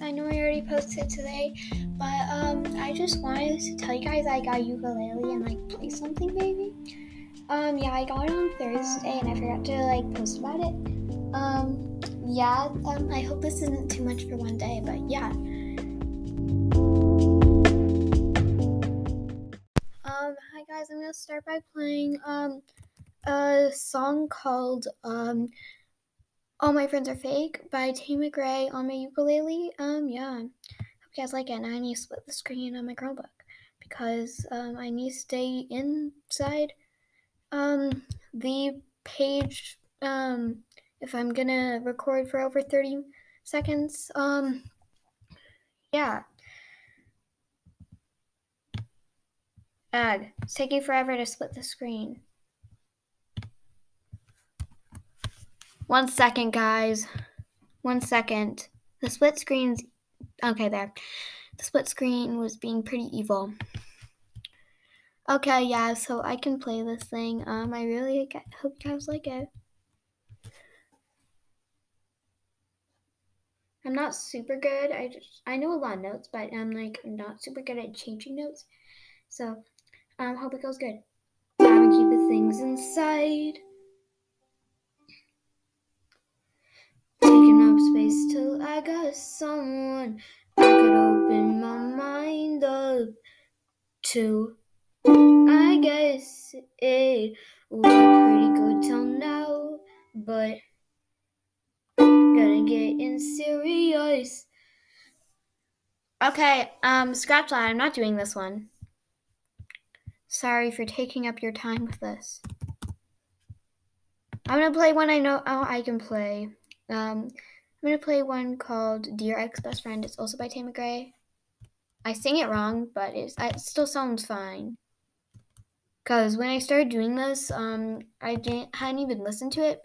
I know I already posted today, but um, I just wanted to tell you guys I got ukulele and like play something maybe. Um, yeah, I got it on Thursday and I forgot to like post about it. Um, yeah. Um, I hope this isn't too much for one day, but yeah. Um, hi guys. I'm gonna start by playing um a song called um all My Friends Are Fake by Tate McRae on my ukulele. Um, yeah. Hope you guys like it. And I need to split the screen on my Chromebook because um, I need to stay inside um, the page um, if I'm gonna record for over 30 seconds. Um, yeah. Ag, it's taking forever to split the screen. One second, guys. One second. The split screen's okay there. The split screen was being pretty evil. Okay, yeah, so I can play this thing. Um, I really hope you guys like it. I'm not super good. I just I know a lot of notes, but I'm like not super good at changing notes. So, um, hope it goes good. Gotta keep the things inside. Taking up space till I got someone I could open my mind up to. I guess it was pretty good till now, but gonna get in serious. Okay, um, scratch that. I'm not doing this one. Sorry for taking up your time with this. I'm gonna play one I know oh, I can play. Um, I'm gonna play one called "Dear Ex Best Friend." It's also by Tate McRae. I sing it wrong, but it still sounds fine. Cause when I started doing this, um, I didn't hadn't even listened to it.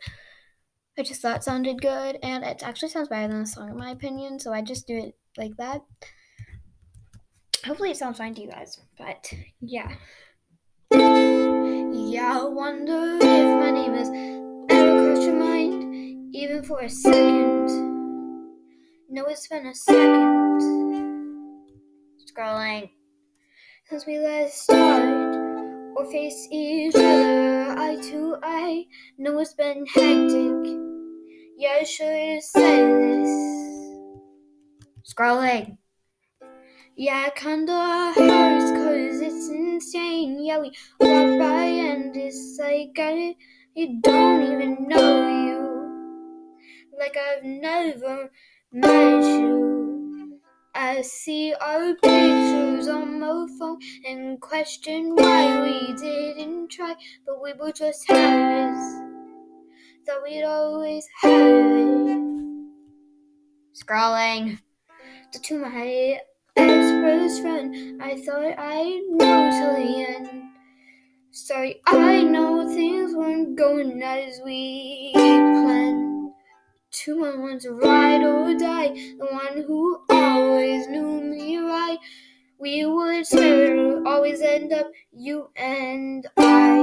I just thought it sounded good, and it actually sounds better than the song in my opinion. So I just do it like that. Hopefully, it sounds fine to you guys. But yeah, yeah. I wonder for a second. No, it's been a second. Scrolling. Since we last start or face each other eye to eye. No, it's been hectic. Yeah, I should have said this. Scrolling. Yeah, kinda hurts cause it's insane. Yeah, we walk by and it's like I, I don't even know you like I've never met you. I see our pictures on my phone and question why we didn't try, but we were just habits. Thought we'd always have it. Scrolling to my ex-best friend, I thought I'd know till the end. Sorry, I know things weren't going as we planned two one one's ride or die, the one who always knew me right. We would swear always end up you and I.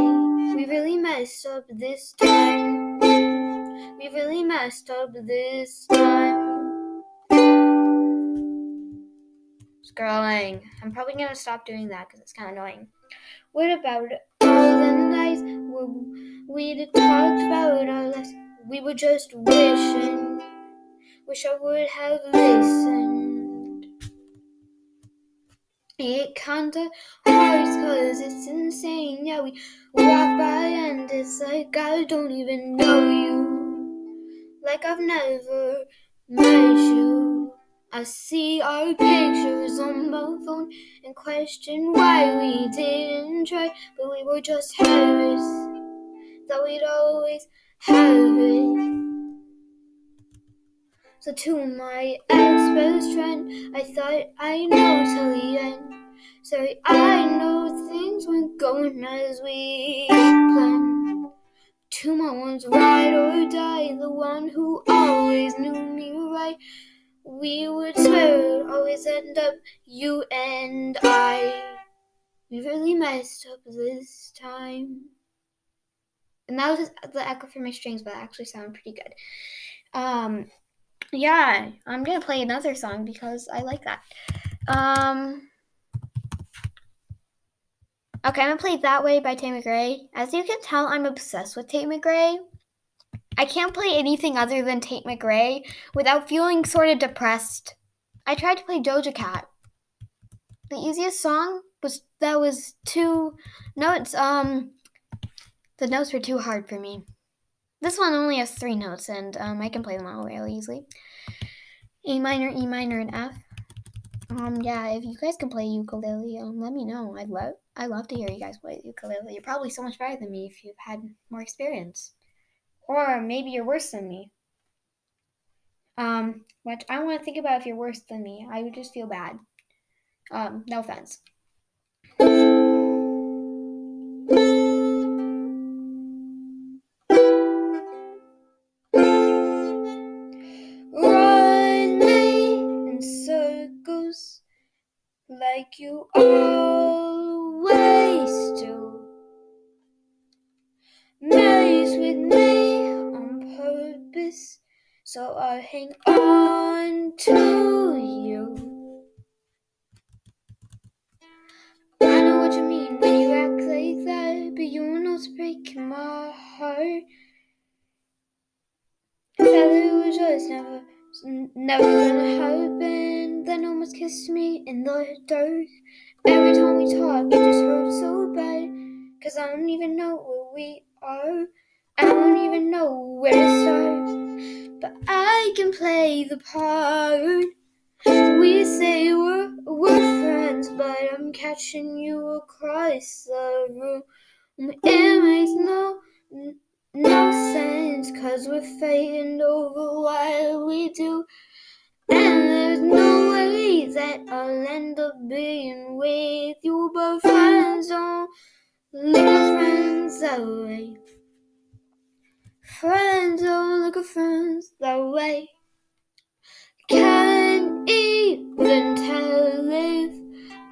We really messed up this time. We really messed up this time. Scrolling. I'm probably gonna stop doing that because it's kind of annoying. What about all the nights we'd talked about our lives? We were just wishing, wish I would have listened. It kinda hurts cause it's insane. Yeah, we walk by and it's like I don't even know you. Like I've never met you. I see our pictures on my phone and question why we didn't try, but we were just habits that we'd always it. So to my ex-best friend, I thought I know till the end. Sorry, I know things weren't going as we planned. To my one's ride or die, the one who always knew me right. We would swear always end up you and I. We really messed up this time and that was the echo for my strings, but actually sounded pretty good. Um, yeah, I'm gonna play another song because I like that. Um. Okay, I'm gonna play That Way by Tate McRae. As you can tell, I'm obsessed with Tate McRae. I can't play anything other than Tate McRae without feeling sort of depressed. I tried to play Doja Cat. The easiest song was that was two notes. Um, the notes were too hard for me. This one only has three notes, and um, I can play them all really easily. A minor, E minor, and F. Um, yeah, if you guys can play ukulele, um, let me know. I'd love, I love to hear you guys play ukulele. You're probably so much better than me if you've had more experience, or maybe you're worse than me. Um, which I want to think about if you're worse than me. I would just feel bad. Um, no offense. Like you always do. Maze with me on purpose, so I hang on to you. I know what you mean when you act like that, but you're not breaking my heart. Felt it was just never, never gonna happen. Then almost kissed me in the dark. Every time we talk, it just hurts so bad. Cause I don't even know where we are. I don't even know where to start. But I can play the part. We say we're, we're friends, but I'm catching you across the room. It makes no, no sense, cause we're fighting over what we do. And there's no way that I'll end up being with you, but friends don't look at friends that way. Friends don't look at friends that way. Can't even tell if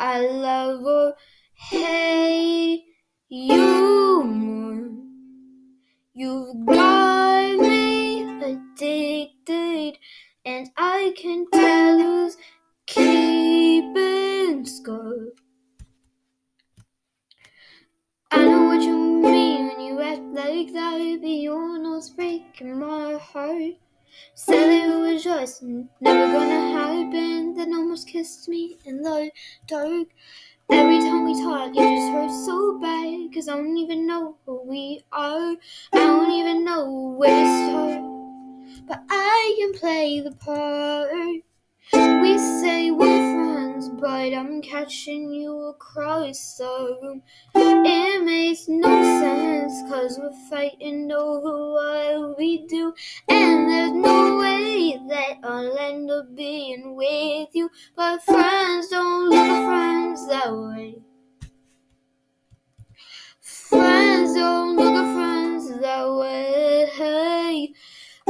I love or hate you more. You've got me addicted, and I can tell who's keeping score. I know what you mean when you act like that, but you're not breaking my heart. Said it was just never gonna happen, then almost kissed me in the dark. Every time we talk, it just hurts so bad, cause I don't even know who we are. I don't even know where to start, but I can play the part. We say we're friends, but I'm catching you across the room. It makes no sense, cause we're fighting over what we do. And there's no way that I'll end up being with you. But friends don't look at friends that way. Friends don't look at friends that way.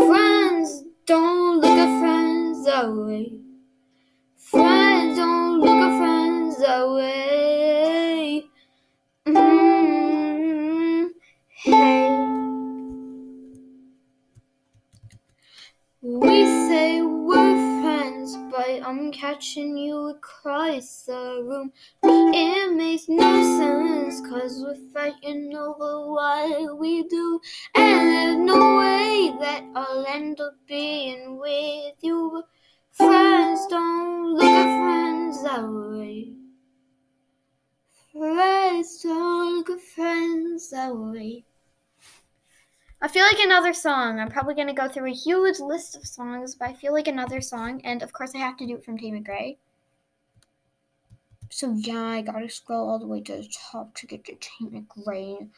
Friends don't look at friends that way. Friends don't look at friends that way. I'm catching you across the room. It makes no sense, cause we're fighting over what we do. And there's no way that I'll end up being with I feel like another song. I'm probably gonna go through a huge list of songs, but I feel like another song, and of course I have to do it from Tate McRae. So yeah, I gotta scroll all the way to the top to get to Tate McRae.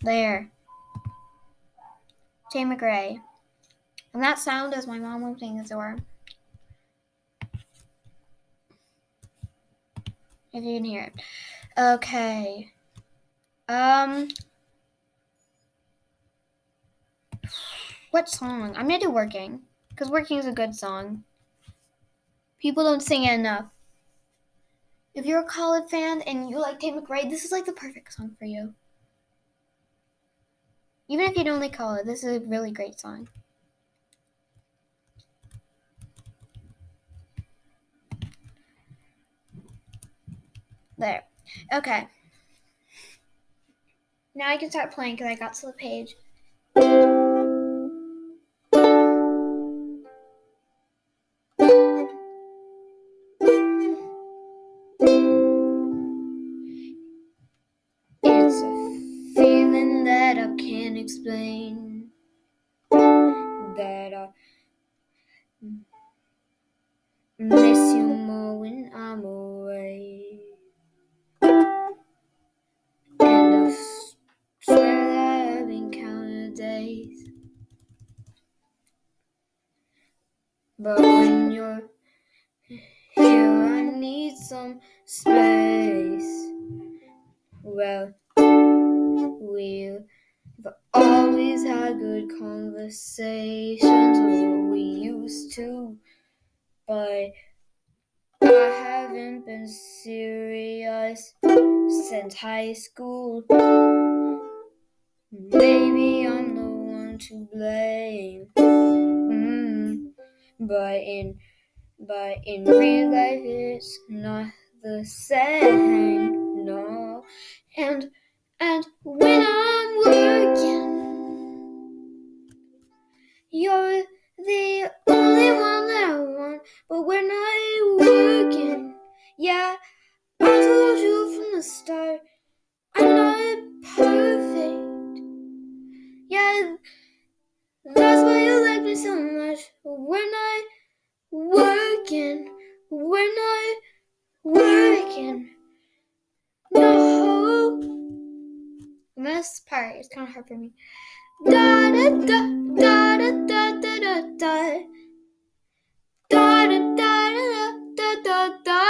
There. Tate McRae. And that sound is my mom opening the door. If you can hear it. Okay. Um. What song? I'm gonna do Working. Because Working is a good song. People don't sing it enough. If you're a Khalid fan and you like Tate McRae, this is like the perfect song for you. Even if you don't like Khalid, this is a really great song. There. Okay. Now I can start playing because I got to the page. Miss you more when I'm away. And I swear that I've been counting days. But when you're here, I need some space. Well, we've always had good conversations, we used to, but I haven't been serious since high school. Maybe I'm the one to blame. Mm, but in but in real life it's not the same. No. And and when I'm working hard for me. Da da da da da da da da da. Da da da da da da da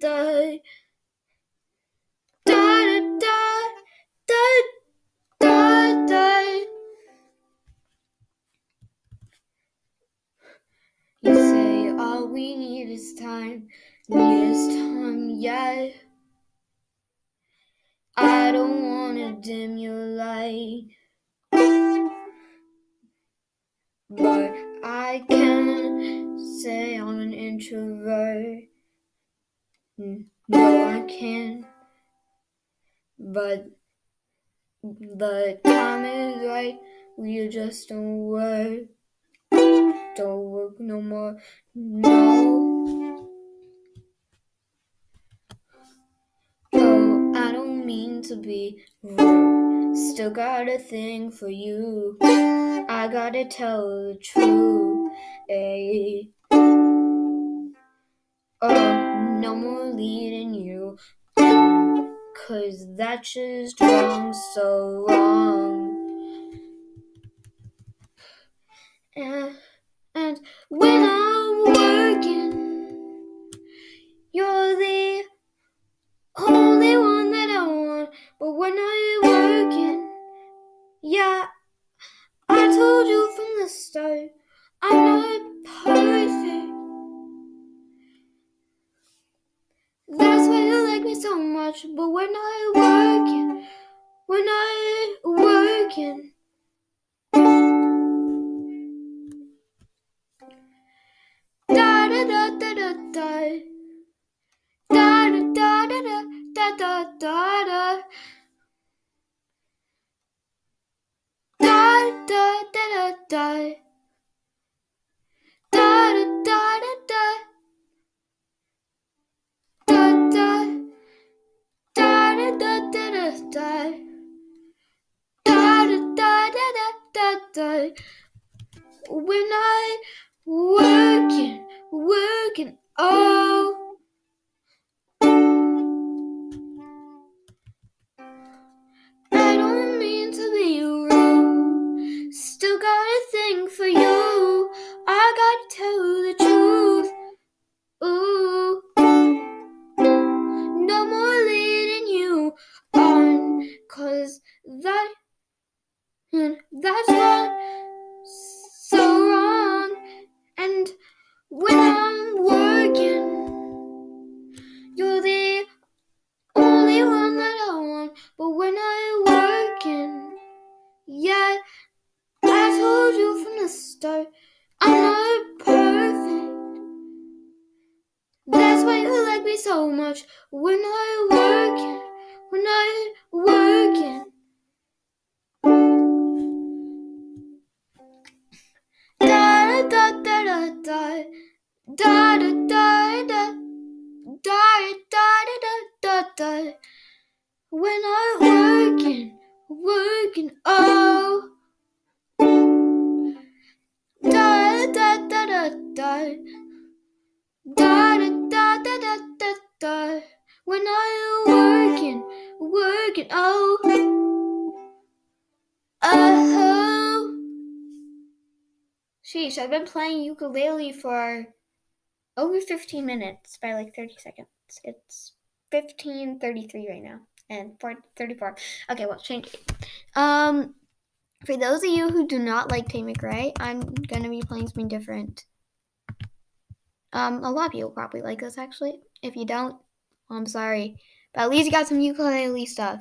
da. Da da da da da da. You say all we need is time, need is time, yeah. I don't wanna dim your light, but I can't say I'm an introvert. Mm, no, I can't, but the time is right. We just don't work, don't work no more. No. Mean to be rude. Still got a thing for you. I gotta tell the truth. Hey. Oh, no more leading you. Cause that's just wrong, so wrong. And, and when I'm working, you're the When I'm working, yeah, I told you from the start, I'm not perfect. That's why you like me so much. But when I'm working, when I'm working, da da da da da da. Da da da da da da da die da die da da. When I working, working, oh. Thing for you. I gotta tell the truth. Ooh. No more leading you on. Cause that. Hmm, that's not da da da da da da da when I working, working oh oh Sheesh, I've been playing ukulele for over 15 minutes by like 30 seconds. It's 15:33 right now and 34. Okay, well, change it. Um, for those of you who do not like Tate McRae, I'm gonna be playing something different. Um, a lot of people probably like this actually. If you don't, well, I'm sorry, but at least you got some ukulele stuff.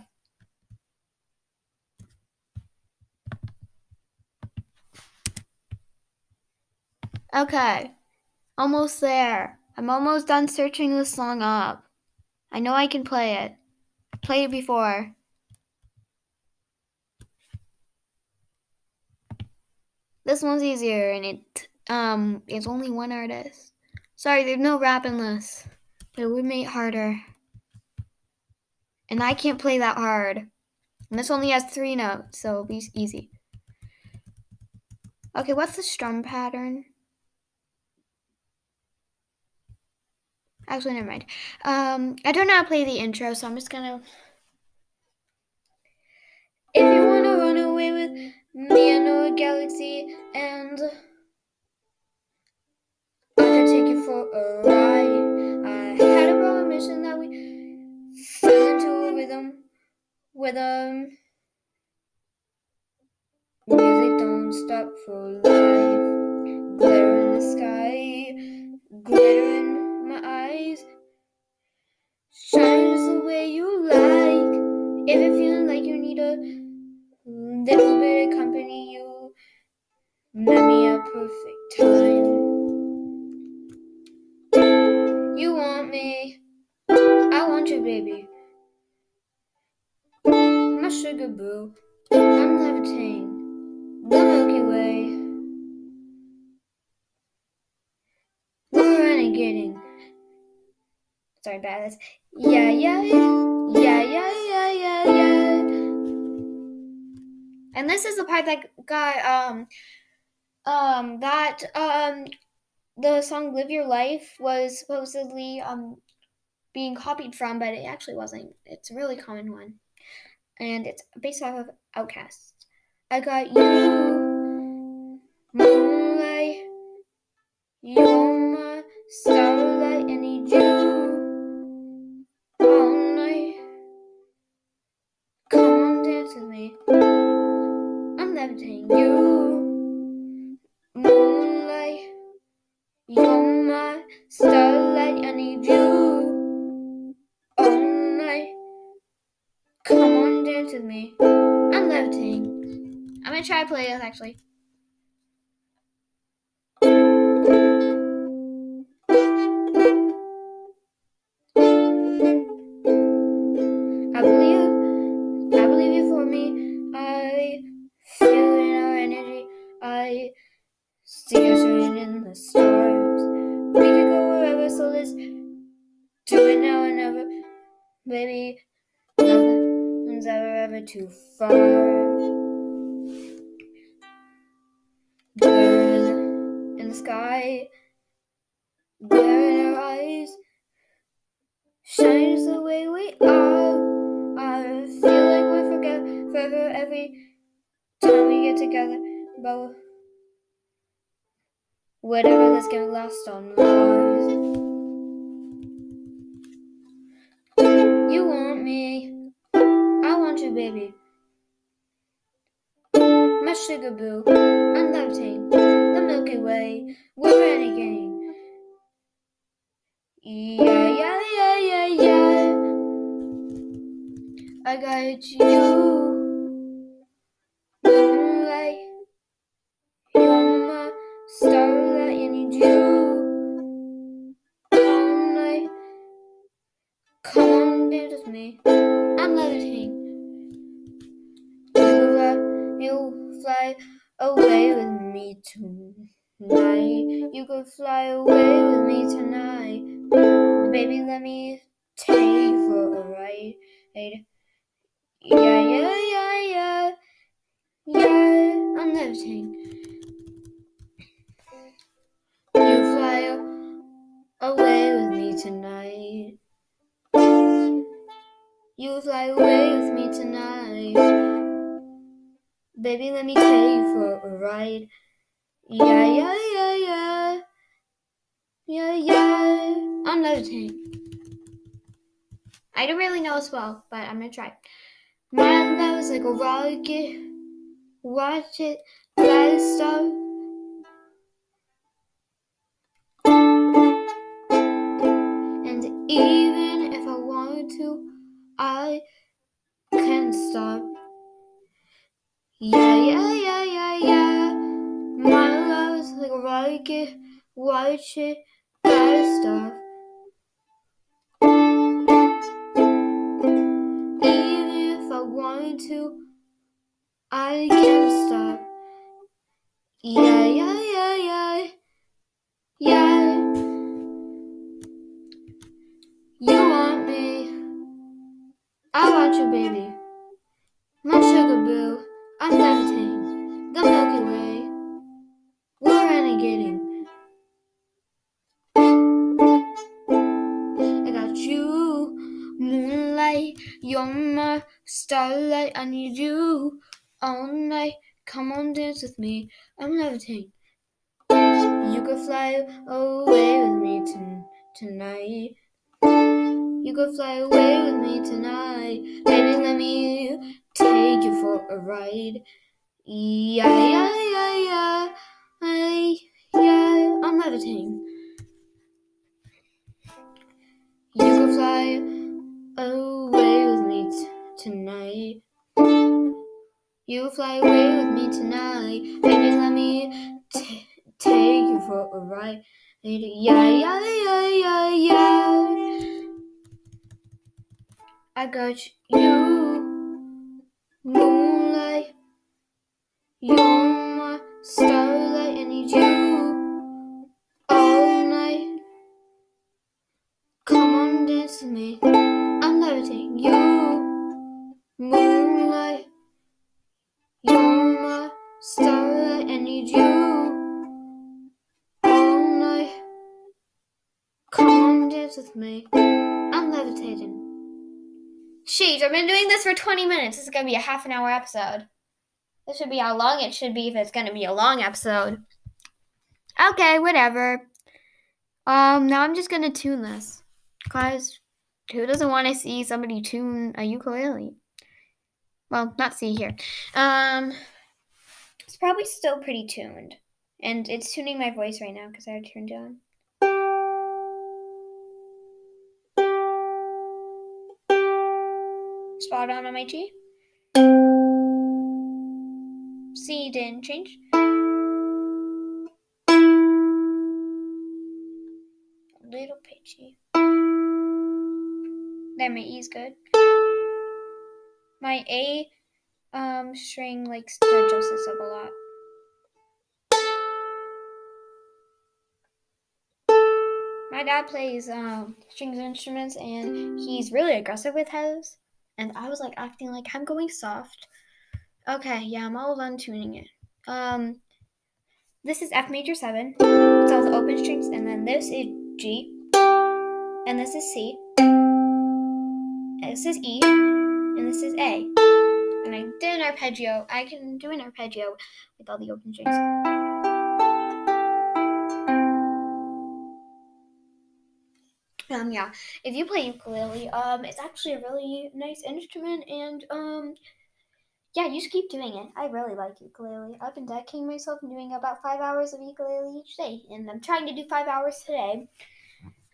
Okay, almost there. I'm almost done searching this song up. I know I can play it. Played it before. This one's easier and it um it's only one artist. Sorry, there's no rap. But it would make harder. And I can't play that hard. And this only has three notes, so it'll be easy. Okay, what's the strum pattern? Actually, never mind. Um, I don't know how to play the intro, so I'm just gonna. If you wanna run away with me, I know a galaxy, and Take you for a ride. I had a problem mission that we fell into a rhythm with um, a music don't stop for life. Glitter in the sky, glitter in my eyes. Shine just the way you like. If you're feeling like you need a little bit of company, you met me at perfect time. You want me, I want you, baby. My sugar boo, I'm levitating the Milky Way. We're renegading. Sorry about this. Yeah, yeah, yeah, yeah, yeah, yeah, yeah. And this is the part that got um um that um the song "Live Your Life" was supposedly um being copied from, but it actually wasn't. It's a really common one, and it's based off of Outkast. I got you, moonlight, you're Baby, nothing's ever, ever too far. Birds in the sky, glare in our eyes, shines the way we are. I feel like we forget forever every time we get together, but whatever, let's get lost on Mars. Baby. My sugar boo, I'm levitating the Milky Way. We're renegading. Yeah, yeah, yeah, yeah, yeah. I got you, I'm levitating. You fly away with me tonight. You fly away with me tonight. Baby, let me take you for a ride. Yeah, yeah, yeah, yeah. Yeah, yeah. I'm levitating. I don't really know as well, but I'm gonna try. My love's like a rocket. Watch it, it start. And even if I wanted to, I can stop. Yeah, yeah, yeah, yeah, yeah. My love's like a rocket. Watch it, let it stop. Even if I wanted to, I can't stop. Yeah, yeah, yeah, yeah. Yeah. You want me. I want you, baby. My sugar boo. I'm levitating. The Milky Way. We're renegading. I got you, moonlight. You're my starlight. I need you all night. Come on, dance with me. I'm levitating. You could fly away with me tonight. You could fly away with me tonight. Baby, let me take you for a ride. Yeah, yeah, yeah, yeah. I, yeah, I'm levitating. You could fly away with me t- tonight. You fly away with me tonight. Baby, let me t- take you for a ride. Yeah, yeah, yeah, yeah, yeah. I got you, on, dance with me. I'm levitating. Sheesh, I've been doing this for 20 minutes. This is going to be a half an hour episode. This should be how long it should be if it's going to be a long episode. Okay, whatever. Um, now I'm just going to tune this. Because who doesn't want to see somebody tune a ukulele? Well, not see here. Um, it's probably still pretty tuned. And it's tuning my voice right now because I have it turned Spot on on my G. C didn't change. A little pitchy. There, my E is good. My A um, string likes to adjust up a lot. My dad plays um, strings instruments and he's really aggressive with his. And I was like acting like I'm going soft. Okay, yeah, I'm all done tuning it. Um, this is F major 7. It's all the open strings. And then this is G. And this is C. And this is E. And this is A. And I did an arpeggio. I can do an arpeggio with all the open strings. Um, yeah, if you play ukulele, um, it's actually a really nice instrument, and um, yeah, you just keep doing it. I really like ukulele. I've been dedicating myself and doing about five hours of ukulele each day, and I'm trying to do five hours today.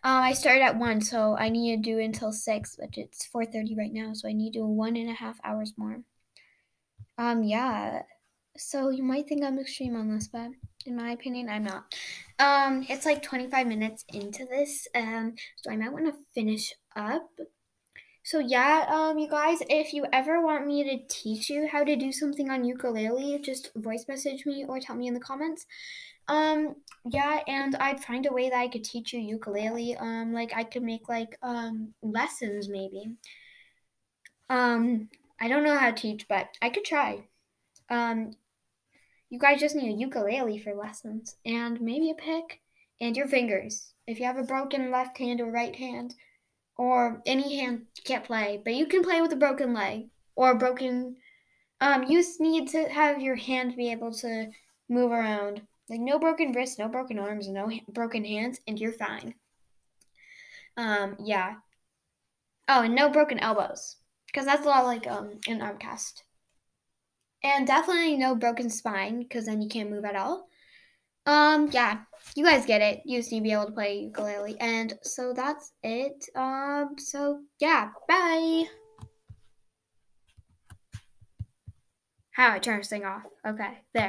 Um, I started at one, so I need to do until six, but it's four thirty right now, so I need to do one and a half hours more. Um, yeah. So you might think I'm extreme on this, but in my opinion, I'm not. Um, it's like 25 minutes into this, um, so I might want to finish up. So yeah, um, you guys, if you ever want me to teach you how to do something on ukulele, just voice message me or tell me in the comments. Um, yeah, and I'd find a way that I could teach you ukulele. Um, like I could make like um lessons maybe. Um, I don't know how to teach, but I could try. Um, you guys just need a ukulele for lessons and maybe a pick and your fingers. If you have a broken left hand or right hand, or any hand you can't play, but you can play with a broken leg or a broken. Um, you need to have your hand be able to move around. Like no broken wrists, no broken arms, no ha- broken hands, and you're fine. Um, yeah. Oh, and no broken elbows, because that's a lot like um an arm cast. And definitely no broken spine, because then you can't move at all. Um, yeah, you guys get it. You just need to be able to play ukulele. And so that's it. Um, so yeah, bye. How I turn this thing off. Okay, there.